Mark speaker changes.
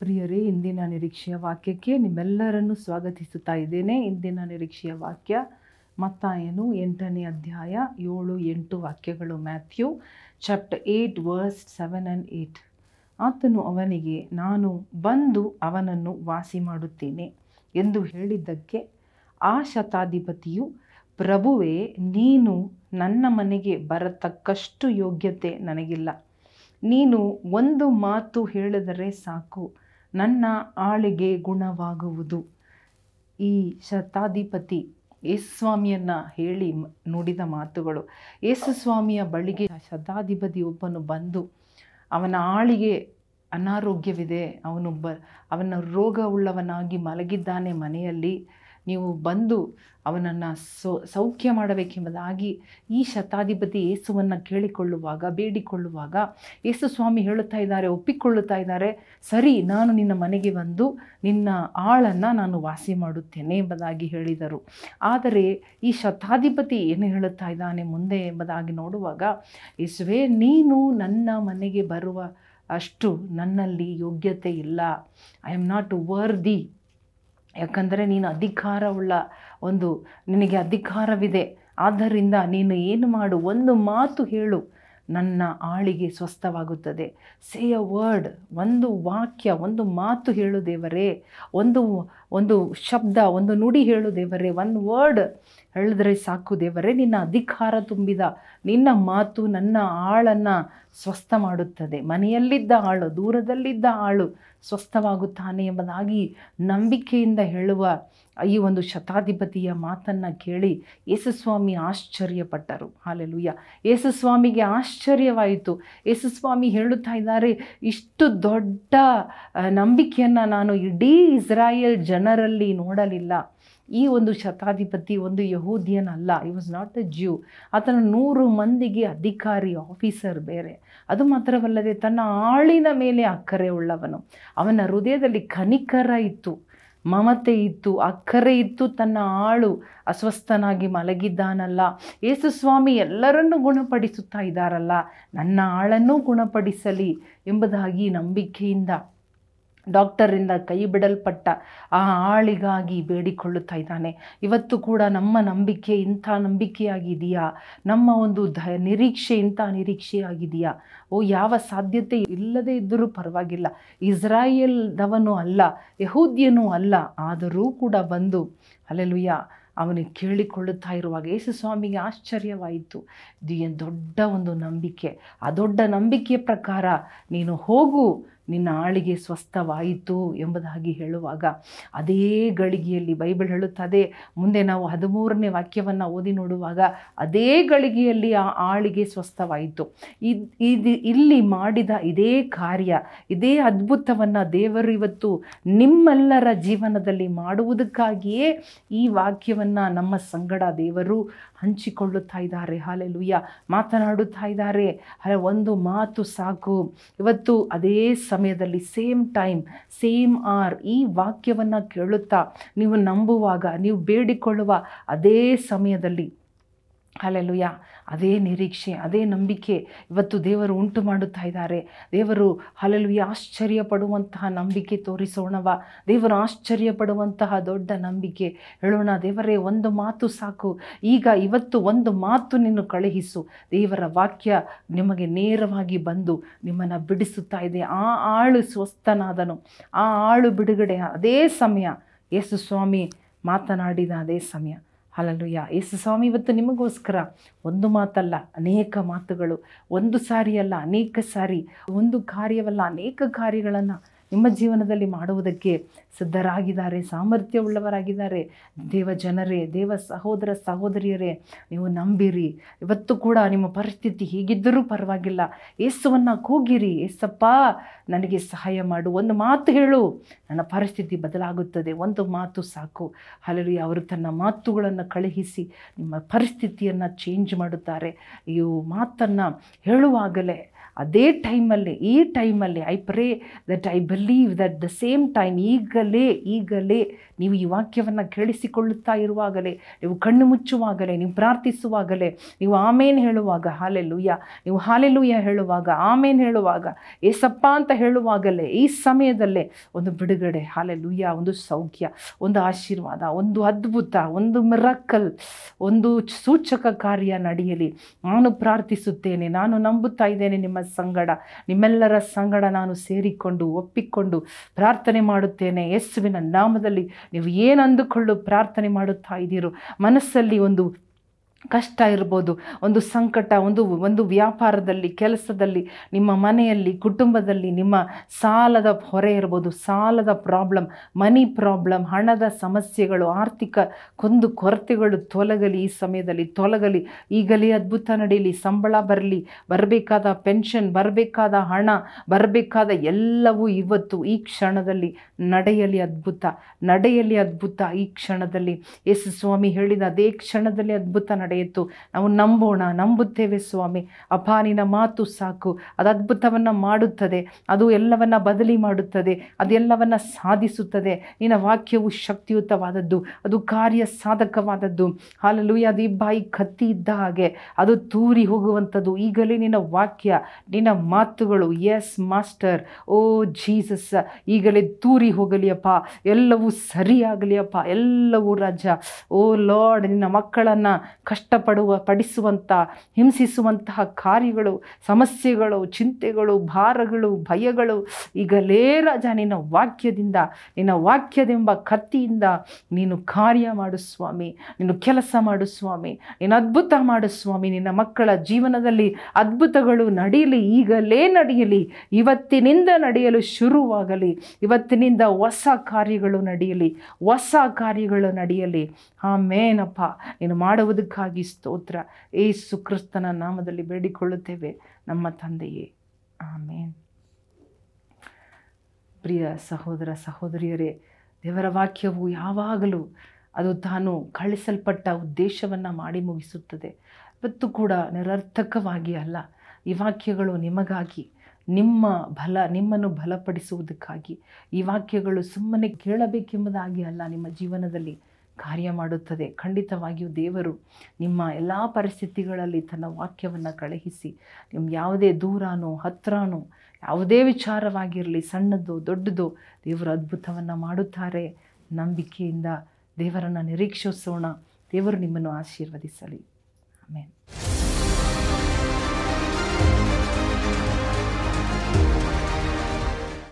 Speaker 1: ಪ್ರಿಯರೇ, ಇಂದಿನ ನಿರೀಕ್ಷೆಯ ವಾಕ್ಯಕ್ಕೆ ನಿಮ್ಮೆಲ್ಲರನ್ನು ಸ್ವಾಗತಿಸುತ್ತಾ ಇದ್ದೇನೆ. ಇಂದಿನ ನಿರೀಕ್ಷೆಯ ವಾಕ್ಯ ಮತ್ತಾಯನು ಎಂಟನೇ ಅಧ್ಯಾಯ ಏಳು ಎಂಟು ವಾಕ್ಯಗಳು. Matthew chapter eight verse seven and eight ಆತನು ಅವನಿಗೆ, ನಾನು ಬಂದು ಅವನನ್ನು ವಾಸಿ ಮಾಡುತ್ತೇನೆ ಎಂದು ಹೇಳಿದ್ದಕ್ಕೆ ಆ ಶತಾಧಿಪತಿಯು, ಪ್ರಭುವೇ, ನೀನು ನನ್ನ ಮನೆಗೆ ಬರತಕ್ಕಷ್ಟು ಯೋಗ್ಯತೆ ನನಗಿಲ್ಲ. ನೀನು ಒಂದು ಮಾತು ಹೇಳಿದರೆ ಸಾಕು. ನನ್ನ ಆಳಿಗೆ ಗುಣವಾಗುವುದು. ಈ ಶತಾಧಿಪತಿ ಯೇಸುಸ್ವಾಮಿಯನ್ನು ಹೇಳಿ ನುಡಿದ ಮಾತುಗಳು. ಯೇಸುಸ್ವಾಮಿಯ ಬಳಿಗೆ ಶತಾಧಿಪತಿ ಒಬ್ಬನು ಬಂದು, ಅವನ ಆಳಿಗೆ ಅನಾರೋಗ್ಯವಿದೆ. ಅವನು ಬ, ಅವನ ರೋಗವುಳ್ಳವನಾಗಿ ಮಲಗಿದ್ದಾನೆ ಮನೆಯಲ್ಲಿ. ನೀವು ಬಂದು ಅವನನ್ನು ಸೌ, ಸೌಖ್ಯ ಮಾಡಬೇಕೆಂಬುದಾಗಿ ಈ ಶತಾಧಿಪತಿ ಯೇಸುವನ್ನು ಕೇಳಿಕೊಳ್ಳುವಾಗ, ಬೇಡಿಕೊಳ್ಳುವಾಗ ಯೇಸು ಸ್ವಾಮಿ ಹೇಳುತ್ತಾ ಇದ್ದಾರೆ, ಒಪ್ಪಿಕೊಳ್ಳುತ್ತಾ ಇದ್ದಾರೆ, ಸರಿ, ನಾನು ನಿನ್ನ ಮನೆಗೆ ಬಂದು ನಿನ್ನ ಆಳನ್ನು ನಾನು ವಾಸಿ ಮಾಡುತ್ತೇನೆ ಎಂಬುದಾಗಿ ಹೇಳಿದರು. ಆದರೆ ಈ ಶತಾಧಿಪತಿ ಏನು ಹೇಳುತ್ತಾ ಇದ್ದಾನೆ ಮುಂದೆ ಎಂಬುದಾಗಿ ನೋಡುವಾಗ, ಯೇಸುವೆ, ನೀನು ನನ್ನ ಮನೆಗೆ ಬರುವ ಅಷ್ಟು ನನ್ನಲ್ಲಿ ಯೋಗ್ಯತೆ ಇಲ್ಲ. ಐ ಆಮ್ ನಾಟ್ ವರ್ದಿ ಯಾಕಂದರೆ ನೀನು ಅಧಿಕಾರವುಳ್ಳ ಒಂದು, ನಿನಗೆ ಅಧಿಕಾರವಿದೆ. ಆದ್ದರಿಂದ ನೀನು ಏನು ಮಾಡು, ಒಂದು ಮಾತು ಹೇಳು. ನನ್ನ ಆಳಿಗೆ ಸ್ವಸ್ಥವಾಗುತ್ತದೆ. ಸೇ ಅ ವರ್ಡ್ ಒಂದು ವಾಕ್ಯ, ಒಂದು ಮಾತು ಹೇಳು ದೇವರೇ. ಒಂದು ಒಂದು ಶಬ್ದ, ಒಂದು ನುಡಿ ಹೇಳು ದೇವರೇ. ಒಂದು ವರ್ಡ್ ಹೇಳಿದ್ರೆ ಸಾಕು ದೇವರೇ, ನಿನ್ನ ಅಧಿಕಾರ ತುಂಬಿದ, ನಿನ್ನ ಮಾತು ನನ್ನ ಆಳನ್ನು ಸ್ವಸ್ಥ ಮಾಡುತ್ತದೆ. ಮನೆಯಲ್ಲಿದ್ದ ಆಳು, ದೂರದಲ್ಲಿದ್ದ ಆಳು ಸ್ವಸ್ಥವಾಗುತ್ತಾನೆ ಎಂಬುದಾಗಿ ನಂಬಿಕೆಯಿಂದ ಹೇಳುವ ಈ ಒಂದು ಶತಾಧಿಪತಿಯ ಮಾತನ್ನು ಕೇಳಿ ಯೇಸುಸ್ವಾಮಿ ಆಶ್ಚರ್ಯಪಟ್ಟರು. ಹಾಲೆಲುಯ್ಯ ಯೇಸುಸ್ವಾಮಿಗೆ ಆಶ್ಚರ್ಯವಾಯಿತು. ಯೇಸುಸ್ವಾಮಿ ಹೇಳುತ್ತಾ ಇದ್ದಾರೆ, ಇಷ್ಟು ದೊಡ್ಡ ನಂಬಿಕೆಯನ್ನು ನಾನು ಇಡೀ ಇಸ್ರಾಯೇಲ್ ಜನರಲ್ಲಿ ನೋಡಲಿಲ್ಲ. ಈ ಒಂದು ಶತಾಧಿಪತಿ ಒಂದು ಯಹೂದಿಯನಲ್ಲ he was not a Jew ಆತನ ನೂರು ಮಂದಿಗೆ ಅಧಿಕಾರಿ ಆಫೀಸರ್ ಬೇರೆ. ಅದು ಮಾತ್ರವಲ್ಲದೆ ತನ್ನ ಆಳಿನ ಮೇಲೆ ಅಕ್ಕರೆ ಉಳ್ಳವನು. ಅವನ ಹೃದಯದಲ್ಲಿ ಕನಿಕರ ಇತ್ತು, ಮಮತೆ ಇತ್ತು, ಅಕ್ಕರೆ ಇತ್ತು ತನ್ನ ಆಳು. ಅಸ್ವಸ್ಥನಾಗಿ ಮಲಗಿದ್ದಾನಲ್ಲ. ಯೇಸುಸ್ವಾಮಿ ಎಲ್ಲರನ್ನೂ ಗುಣಪಡಿಸುತ್ತಾ ಇದ್ದಾರಲ್ಲ. ನನ್ನ ಆಳನ್ನೂ ಗುಣಪಡಿಸಲಿ ಎಂಬುದಾಗಿ ನಂಬಿಕೆಯಿಂದ ಡಾಕ್ಟರಿಂದ ಕೈ ಬಿಡಲ್ಪಟ್ಟ ಆ ಆಳಿಗಾಗಿ ಬೇಡಿಕೊಳ್ಳುತ್ತಾ ಇದ್ದಾನೆ. ಇವತ್ತು ಕೂಡ ನಮ್ಮ ನಂಬಿಕೆ ಇಂಥ ನಂಬಿಕೆಯಾಗಿದೆಯಾ? ನಮ್ಮ ಒಂದು ಧ ನಿರೀಕ್ಷೆ ಇಂಥ ನಿರೀಕ್ಷೆಯಾಗಿದೆಯಾ? ಓ, ಯಾವ ಸಾಧ್ಯತೆ ಇಲ್ಲದೆ ಇದ್ದರೂ ಪರವಾಗಿಲ್ಲ. ಇಸ್ರಾಯೇಲ್ದವನು ಅಲ್ಲ, ಯಹೂದ್ಯನೂ ಅಲ್ಲ, ಆದರೂ ಕೂಡ ಬಂದು ಅಲ್ಲೆಲುಯ್ಯ ಅವನಿಗೆ ಕೇಳಿಕೊಳ್ಳುತ್ತಾ ಇರುವಾಗ ಯೇಸು ಸ್ವಾಮಿಗೆ ಆಶ್ಚರ್ಯವಾಯಿತು. ಇದು ದೊಡ್ಡ ಒಂದು ನಂಬಿಕೆ. ಆ ದೊಡ್ಡ ನಂಬಿಕೆಯ ಪ್ರಕಾರ ನೀನು ಹೋಗು ನಿನ್ನ ಆಳಿಗೆ ಸ್ವಸ್ಥವಾಯಿತು ಎಂಬುದಾಗಿ ಹೇಳುವಾಗ ಅದೇ ಗಳಿಗೆಯಲ್ಲಿ ಬೈಬಲ್ ಹೇಳುತ್ತದೆ. ಮುಂದೆ ನಾವು ಹದಿಮೂರನೇ ವಾಕ್ಯವನ್ನು ಓದಿ ನೋಡುವಾಗ ಅದೇ ಗಳಿಗೆಯಲ್ಲಿ ಆ ಆಳಿಗೆ ಸ್ವಸ್ಥವಾಯಿತು. ಇದ್ ಇಲ್ಲಿ ಮಾಡಿದ ಇದೇ ಕಾರ್ಯ, ಇದೇ ಅದ್ಭುತವನ್ನು ದೇವರು ಇವತ್ತು ನಿಮ್ಮೆಲ್ಲರ ಜೀವನದಲ್ಲಿ ಮಾಡುವುದಕ್ಕಾಗಿಯೇ ಈ ವಾಕ್ಯವನ್ನು ನಮ್ಮ ಸಂಗಡ ದೇವರು ಹಂಚಿಕೊಳ್ಳುತ್ತಾ ಇದ್ದಾರೆ. ಹಾಲೆಲುಯ್ಯ ಮಾತನಾಡುತ್ತಾ ಇದ್ದಾರೆ. ಒಂದು ಮಾತು ಸಾಕು. ಇವತ್ತು ಅದೇ ಸಮಯದಲ್ಲಿ ಸೇಮ್ ಟೈಮ್ ಸೇಮ್ ಆರ್ ಈ ವಾಕ್ಯವನ್ನು ಕೇಳುತ್ತಾ ನೀವು ನಂಬುವಾಗ ನೀವು ಬೇಡಿಕೊಳ್ಳುವ ಅದೇ ಸಮಯದಲ್ಲಿ ಹಾಲೆಲುಯ್ಯ ಅದೇ ನಿರೀಕ್ಷೆ, ಅದೇ ನಂಬಿಕೆ ಇವತ್ತು ದೇವರು ಉಂಟು ಮಾಡುತ್ತಾ ಇದ್ದಾರೆ. ದೇವರು ಹಲಲುಯ್ಯ ಆಶ್ಚರ್ಯ ಪಡುವಂತಹ ನಂಬಿಕೆ ತೋರಿಸೋಣವ. ದೇವರು ಆಶ್ಚರ್ಯ ಪಡುವಂತಹ ದೊಡ್ಡ ನಂಬಿಕೆ. ಹೇಳೋಣ, ದೇವರೇ, ಒಂದು ಮಾತು ಸಾಕು. ಈಗ ಇವತ್ತು ಒಂದು ಮಾತು ನಿನ್ನ ಕಳುಹಿಸು. ದೇವರ ವಾಕ್ಯ ನಿಮಗೆ ನೇರವಾಗಿ ಬಂದು ನಿಮ್ಮನ್ನು ಬಿಡಿಸುತ್ತಾ ಇದೆ. ಆ ಆಳು ಸ್ವಸ್ಥನಾದನು. ಆ ಆಳು ಬಿಡುಗಡೆ. ಅದೇ ಸಮಯ. ಯೇಸು ಸ್ವಾಮಿ ಮಾತನಾಡಿದ ಅದೇ ಸಮಯ. ಹಲಲುಯ್ಯ ಯೇಸು ಸ್ವಾಮಿ, ಇವತ್ತು ನಿಮಗೋಸ್ಕರ ಒಂದು ಮಾತಲ್ಲ, ಅನೇಕ ಮಾತುಗಳು. ಒಂದು ಸಾರಿ ಅಲ್ಲ ಅನೇಕ ಸಾರಿ. ಒಂದು ಕಾರ್ಯವಲ್ಲ, ಅನೇಕ ಕಾರ್ಯಗಳನ್ನು ನಿಮ್ಮ ಜೀವನದಲ್ಲಿ ಮಾಡುವುದಕ್ಕೆ ಸಿದ್ಧರಾಗಿದ್ದಾರೆ, ಸಾಮರ್ಥ್ಯವುಳ್ಳವರಾಗಿದ್ದಾರೆ. ದೇವ ಜನರೇ, ದೇವ ಸಹೋದರ ಸಹೋದರಿಯರೇ, ನೀವು ನಂಬಿರಿ. ಇವತ್ತು ಕೂಡ ನಿಮ್ಮ ಪರಿಸ್ಥಿತಿ ಹೀಗಿದ್ದರೂ ಪರವಾಗಿಲ್ಲ. ಏಸುವನ್ನು ಕೂಗಿರಿ. ಏಸಪ್ಪ, ನನಗೆ ಸಹಾಯ ಮಾಡು. ಒಂದು ಮಾತು ಹೇಳು. ನನ್ನ ಪರಿಸ್ಥಿತಿ ಬದಲಾಗುತ್ತದೆ. ಒಂದು ಮಾತು ಸಾಕು. ಅಲ್ಲಿ ಅವರು ತನ್ನ ಮಾತುಗಳನ್ನು ಕಳುಹಿಸಿ ನಿಮ್ಮ ಪರಿಸ್ಥಿತಿಯನ್ನು ಚೇಂಜ್ ಮಾಡುತ್ತಾರೆ. ಇವು ಮಾತನ್ನು ಹೇಳುವಾಗಲೇ ಅದೇ ಟೈಮಲ್ಲಿ, ಈ ಟೈಮಲ್ಲಿ I pray that I believe that the same time ಈಗಲೇ ಈಗಲೇ ನೀವು ಈ ವಾಕ್ಯವನ್ನು ಕೇಳಿಸಿಕೊಳ್ಳುತ್ತಾ ಇರುವಾಗಲೇ, ನೀವು ಕಣ್ಣು ಮುಚ್ಚುವಾಗಲೇ, ನೀವು ಪ್ರಾರ್ಥಿಸುವಾಗಲೇ, ನೀವು ಆಮೇನು ಹೇಳುವಾಗ ಹಾಲೆಲುಯ್ಯ ನೀವು ಹಾಲೆಲುಯ್ಯ ಹೇಳುವಾಗ, ಆಮೇನು ಹೇಳುವಾಗ, ಏಸಪ್ಪ ಅಂತ ಹೇಳುವಾಗಲೇ, ಈ ಸಮಯದಲ್ಲೇ ಒಂದು ಬಿಡುಗಡೆ ಹಾಲೆಲುಯ್ಯ ಒಂದು ಸೌಖ್ಯ, ಒಂದು ಆಶೀರ್ವಾದ, ಒಂದು ಅದ್ಭುತ, ಒಂದು ಮಿರಕಲ್, ಒಂದು ಸೂಚಕ ಕಾರ್ಯ ನಡೆಯಲಿ. ನಾನು ಪ್ರಾರ್ಥಿಸುತ್ತೇನೆ, ನಾನು ನಂಬುತ್ತಾ ಇದ್ದೇನೆ ನಿಮ್ಮ ಸಂಗಡ, ನಿಮ್ಮೆಲ್ಲರ ಸಂಗಡ ನಾನು ಸೇರಿಕೊಂಡು, ಒಪ್ಪಿಕೊಂಡು ಪ್ರಾರ್ಥನೆ ಮಾಡುತ್ತೇನೆ. ಯೇಸುವಿನ ನಾಮದಲ್ಲಿ ನೀವು ಏನು ಪ್ರಾರ್ಥನೆ ಮಾಡುತ್ತಾ ಇದ್ದೀರೋ, ಮನಸ್ಸಲ್ಲಿ ಒಂದು ಕಷ್ಟ ಇರ್ಬೋದು. ಒಂದು ಸಂಕಟ, ಒಂದು ಒಂದು ವ್ಯಾಪಾರದಲ್ಲಿ, ಕೆಲಸದಲ್ಲಿ, ನಿಮ್ಮ ಮನೆಯಲ್ಲಿ, ಕುಟುಂಬದಲ್ಲಿ ನಿಮ್ಮ ಸಾಲದ ಹೊರೆ ಇರ್ಬೋದು. ಸಾಲದ ಪ್ರಾಬ್ಲಮ್, ಮನಿ ಪ್ರಾಬ್ಲಮ್, ಹಣದ ಸಮಸ್ಯೆಗಳು, ಆರ್ಥಿಕ ಕೊಂದು ಕೊರತೆಗಳು ತೊಲಗಲಿ ಈ ಸಮಯದಲ್ಲಿ. ತೊಲಗಲಿ. ಈಗಲೇ ಅದ್ಭುತ ನಡೆಯಲಿ ಸಂಬಳ ಬರಲಿ. ಬರಬೇಕಾದ ಪೆನ್ಷನ್, ಬರಬೇಕಾದ ಹಣ, ಬರಬೇಕಾದ ಎಲ್ಲವೂ ಇವತ್ತು ಈ ಕ್ಷಣದಲ್ಲಿ ನಡೆಯಲಿ ಅದ್ಭುತ. ನಡೆಯಲಿ ಅದ್ಭುತ ಈ ಕ್ಷಣದಲ್ಲಿ. ಯೇಸು ಸ್ವಾಮಿ ಹೇಳಿದ ಅದೇ ಕ್ಷಣದಲ್ಲಿ ಅದ್ಭುತ ನಡೆಯಿತು. ನಾವು ನಂಬೋಣ, ನಂಬುತ್ತೇವೆ ಸ್ವಾಮಿ. ಅಪ್ಪ ನಿನ್ನ ಮಾತು ಸಾಕು. ಅದು ಅದ್ಭುತವನ್ನು ಮಾಡುತ್ತದೆ. ಅದು ಎಲ್ಲವನ್ನ ಬದಲಿ ಮಾಡುತ್ತದೆ. ಅದೆಲ್ಲವನ್ನ ಸಾಧಿಸುತ್ತದೆ. ನಿನ್ನ ವಾಕ್ಯವು ಶಕ್ತಿಯುತವಾದದ್ದು. ಅದು ಕಾರ್ಯ ಸಾಧಕವಾದದ್ದು. ಹಾಲಲು ಅದು ಬಾಯಿ ಕತ್ತಿ ಇದ್ದ ಹಾಗೆ. ಅದು ತೂರಿ ಹೋಗುವಂಥದ್ದು. ಈಗಲೇ ನಿನ್ನ ವಾಕ್ಯ, ನಿನ್ನ ಮಾತುಗಳು. ಎಸ್ ಮಾಸ್ಟರ್ ಓ ಜೀಸಸ್, ಈಗಲೇ ತೂರಿ ಹೋಗಲಿ ಅಪ್ಪ ಎಲ್ಲವೂ ಸರಿಯಾಗಲಿ ಅಪ್ಪ ಎಲ್ಲವೂ ರಾಜ. ಓ ಲಾರ್ಡ್, ನಿನ್ನ ಮಕ್ಕಳನ್ನು ಕಷ್ಟಪಡುವ ಪಡಿಸುವಂಥ ಹಿಂಸಿಸುವಂತಹ ಕಾರ್ಯಗಳು, ಸಮಸ್ಯೆಗಳು, ಚಿಂತೆಗಳು, ಭಾರಗಳು, ಭಯಗಳು ಈಗಲೇ ರಾಜ, ನಿನ್ನ ವಾಕ್ಯದಿಂದ, ನಿನ್ನ ವಾಕ್ಯದೆಂಬ ಕತ್ತಿಯಿಂದ ನೀನು ಕಾರ್ಯ ಮಾಡು ಸ್ವಾಮಿ, ನೀನು ಕೆಲಸ ಮಾಡು ಸ್ವಾಮಿ, ನೀನು ಅದ್ಭುತ ಮಾಡು ಸ್ವಾಮಿ, ನಿನ್ನ ಮಕ್ಕಳ ಜೀವನದಲ್ಲಿ ಅದ್ಭುತಗಳು ನಡೆಯಲಿ ಈಗಲೇ ನಡೆಯಲಿ ಇವತ್ತಿನಿಂದ ನಡೆಯಲು ಶುರುವಾಗಲಿ, ಇವತ್ತಿನಿಂದ ಹೊಸ ಕಾರ್ಯಗಳು ನಡೆಯಲಿ ಹೊಸ ಕಾರ್ಯಗಳು ನಡೆಯಲಿ ಆಮೇನಪ್ಪ, ನೀನು ಮಾಡುವುದಕ್ಕಾಗಿ ಸ್ತೋತ್ರ. ಏಸು ಕ್ರಿಸ್ತನ ನಾಮದಲ್ಲಿ ಬೇಡಿಕೊಳ್ಳುತ್ತೇವೆ. ನಮ್ಮ ತಂದೆಯೇ. ಆಮೇನ್. ಪ್ರಿಯ ಸಹೋದರ ಸಹೋದರಿಯರೇ, ದೇವರ ವಾಕ್ಯವು ಯಾವಾಗಲೂ ಅದು ತಾನು ಕಳಿಸಲ್ಪಟ್ಟ ಉದ್ದೇಶವನ್ನು ಮಾಡಿ ಮುಗಿಸುತ್ತದೆ. ಇವತ್ತು ಕೂಡ ನಿರರ್ಥಕವಾಗಿ ಅಲ್ಲ, ಈ ವಾಕ್ಯಗಳು ನಿಮಗಾಗಿ, ನಿಮ್ಮ ಬಲ, ನಿಮ್ಮನ್ನು ಬಲಪಡಿಸುವುದಕ್ಕಾಗಿ ಈ ವಾಕ್ಯಗಳು ಸುಮ್ಮನೆ ಕೇಳಬೇಕೆಂಬುದಾಗಿ ಅಲ್ಲ, ನಿಮ್ಮ ಜೀವನದಲ್ಲಿ ಕಾರ್ಯ ಮಾಡುತ್ತದೆ. ಖಂಡಿತವಾಗಿಯೂ ದೇವರು ನಿಮ್ಮ ಎಲ್ಲ ಪರಿಸ್ಥಿತಿಗಳಲ್ಲಿ ತನ್ನ ವಾಕ್ಯವನ್ನು ಕಳುಹಿಸಿ ನಿಮ್ಮ ಯಾವುದೇ ದೂರನೋ, ಹತ್ರನೋ, ಯಾವುದೇ ವಿಚಾರವಾಗಿರಲಿ ಸಣ್ಣದೋ ದೊಡ್ಡದು, ದೇವರು ಅದ್ಭುತವನ್ನು ಮಾಡುತ್ತಾರೆ. ನಂಬಿಕೆಯಿಂದ ದೇವರನ್ನು ನಿರೀಕ್ಷಿಸೋಣ. ದೇವರು ನಿಮ್ಮನ್ನು ಆಶೀರ್ವದಿಸಲಿ. ಆಮೇಲೆ